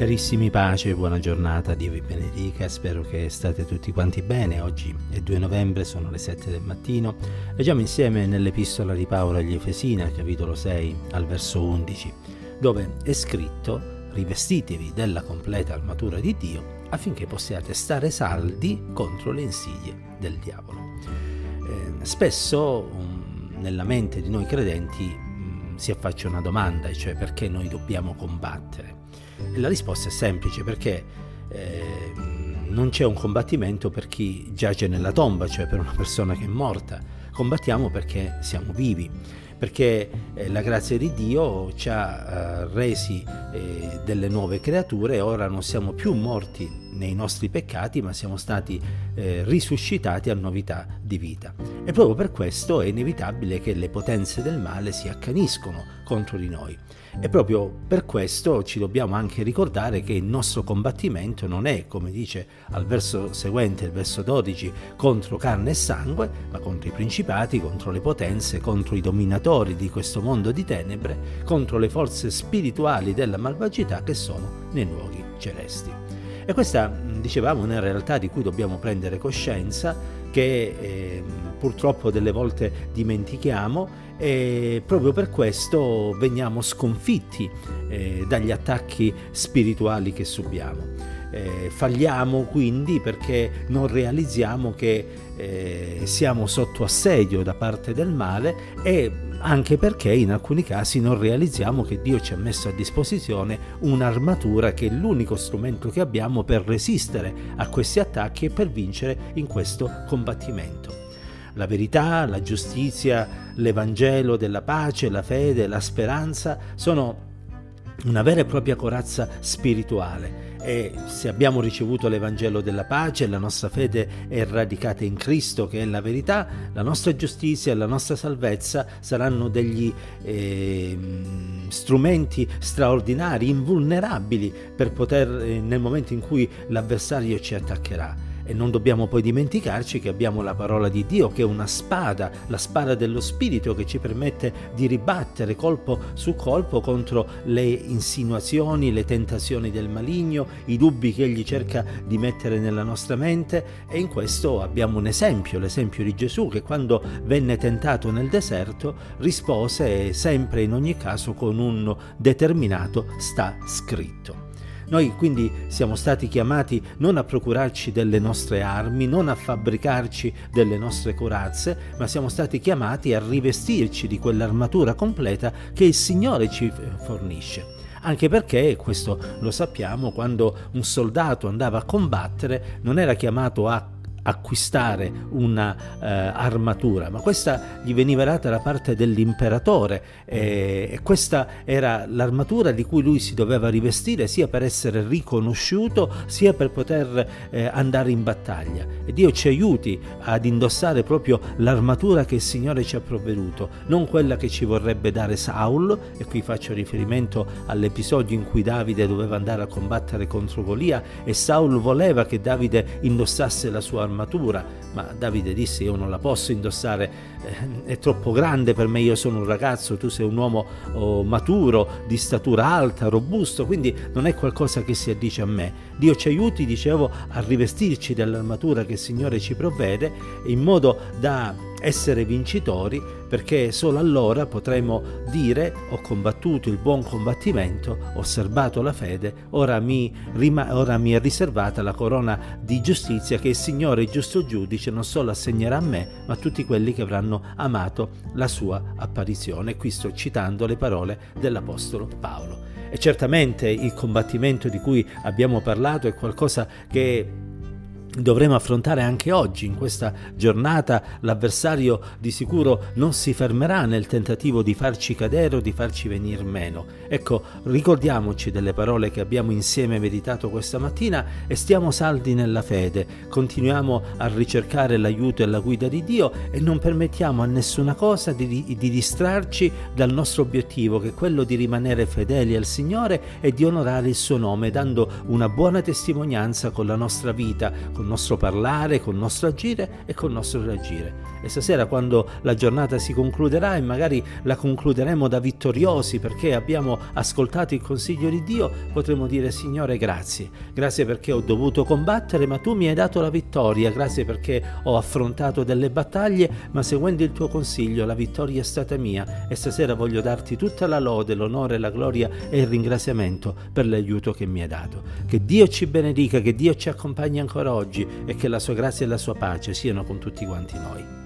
Carissimi pace, buona giornata, Dio vi benedica, spero che state tutti quanti bene. Oggi è 2 novembre, sono le 7 del mattino. Leggiamo insieme nell'epistola di Paolo agli Efesini, al capitolo 6, al verso 11, dove è scritto rivestitevi della completa armatura di Dio affinché possiate stare saldi contro le insidie del diavolo. Eh, spesso um, nella mente di noi credenti si affaccia una domanda, cioè perché noi dobbiamo combattere? E la risposta è semplice perché eh, non c'è un combattimento per chi giace nella tomba, cioè per una persona che è morta. Combattiamo perché siamo vivi, perché eh, la grazia di Dio ci ha eh, resi eh, delle nuove creature e ora non siamo più morti nei nostri peccati, ma siamo stati eh, risuscitati a novità di vita. E proprio per questo è inevitabile che le potenze del male si accaniscono contro di noi. E proprio per questo ci dobbiamo anche ricordare che il nostro combattimento non è, come dice al verso seguente, il verso 12, contro carne e sangue, ma contro i principati, contro le potenze, contro i dominatori di questo mondo di tenebre, contro le forze spirituali della malvagità che sono nei luoghi celesti. E questa, dicevamo, una realtà di cui dobbiamo prendere coscienza, che eh, purtroppo delle volte dimentichiamo e proprio per questo veniamo sconfitti eh, dagli attacchi spirituali che subiamo. Eh, falliamo quindi perché non realizziamo che eh, siamo sotto assedio da parte del male e anche perché in alcuni casi non realizziamo che Dio ci ha messo a disposizione un'armatura che è l'unico strumento che abbiamo per resistere a questi attacchi e per vincere in questo combattimento. La verità, la giustizia, l'Evangelo della pace, la fede, la speranza sono una vera e propria corazza spirituale e se abbiamo ricevuto l'Evangelo della pace, la nostra fede è radicata in Cristo che è la verità, la nostra giustizia e la nostra salvezza saranno degli eh, strumenti straordinari, invulnerabili per poter, eh, nel momento in cui l'avversario ci attaccherà. E non dobbiamo poi dimenticarci che abbiamo la parola di Dio, che è una spada, la spada dello Spirito che ci permette di ribattere colpo su colpo contro le insinuazioni, le tentazioni del maligno, i dubbi che egli cerca di mettere nella nostra mente. E in questo abbiamo un esempio, l'esempio di Gesù che quando venne tentato nel deserto rispose sempre in ogni caso con un determinato sta scritto. Noi quindi siamo stati chiamati non a procurarci delle nostre armi, non a fabbricarci delle nostre corazze, ma siamo stati chiamati a rivestirci di quell'armatura completa che il Signore ci fornisce. Anche perché, questo lo sappiamo, quando un soldato andava a combattere non era chiamato a acquistare una eh, ma questa gli veniva data da parte dell'imperatore eh, e questa era l'armatura di cui lui si doveva rivestire sia per essere riconosciuto sia per poter eh, andare in battaglia. E Dio ci aiuti ad indossare proprio l'armatura che il Signore ci ha provveduto, non quella che ci vorrebbe dare Saul, e qui faccio riferimento all'episodio in cui Davide doveva andare a combattere contro Golia e Saul voleva che Davide indossasse la sua armatura armatura, ma Davide disse io non la posso indossare, eh, è troppo grande per me, io sono un ragazzo, tu sei un uomo oh, maturo, di statura alta, robusto, quindi non è qualcosa che si addice a me. Dio ci aiuti, dicevo, a rivestirci dell'armatura che il Signore ci provvede in modo da essere vincitori perché solo allora potremo dire ho combattuto il buon combattimento, ho serbato la fede, ora mi, rima- ora mi è riservata la corona di giustizia che il Signore, giusto giudice, non solo assegnerà a me, ma a tutti quelli che avranno amato la sua apparizione. Qui sto citando le parole dell'Apostolo Paolo. E certamente il combattimento di cui abbiamo parlato è qualcosa che dovremo affrontare anche oggi, in questa giornata, l'avversario di sicuro non si fermerà nel tentativo di farci cadere o di farci venire meno. Ecco, ricordiamoci delle parole che abbiamo insieme meditato questa mattina e stiamo saldi nella fede, continuiamo a ricercare l'aiuto e la guida di Dio e non permettiamo a nessuna cosa di, di distrarci dal nostro obiettivo, che è quello di rimanere fedeli al Signore e di onorare il suo nome, dando una buona testimonianza con la nostra vita, con nostro parlare, col nostro agire e col nostro reagire. E stasera quando la giornata si concluderà e magari la concluderemo da vittoriosi perché abbiamo ascoltato il consiglio di Dio, potremo dire Signore grazie, grazie perché ho dovuto combattere ma tu mi hai dato la vittoria, grazie perché ho affrontato delle battaglie ma seguendo il tuo consiglio la vittoria è stata mia e stasera voglio darti tutta la lode, l'onore, la gloria e il ringraziamento per l'aiuto che mi hai dato. Che Dio ci benedica, che Dio ci accompagni ancora oggi e che la sua grazia e la sua pace siano con tutti quanti noi.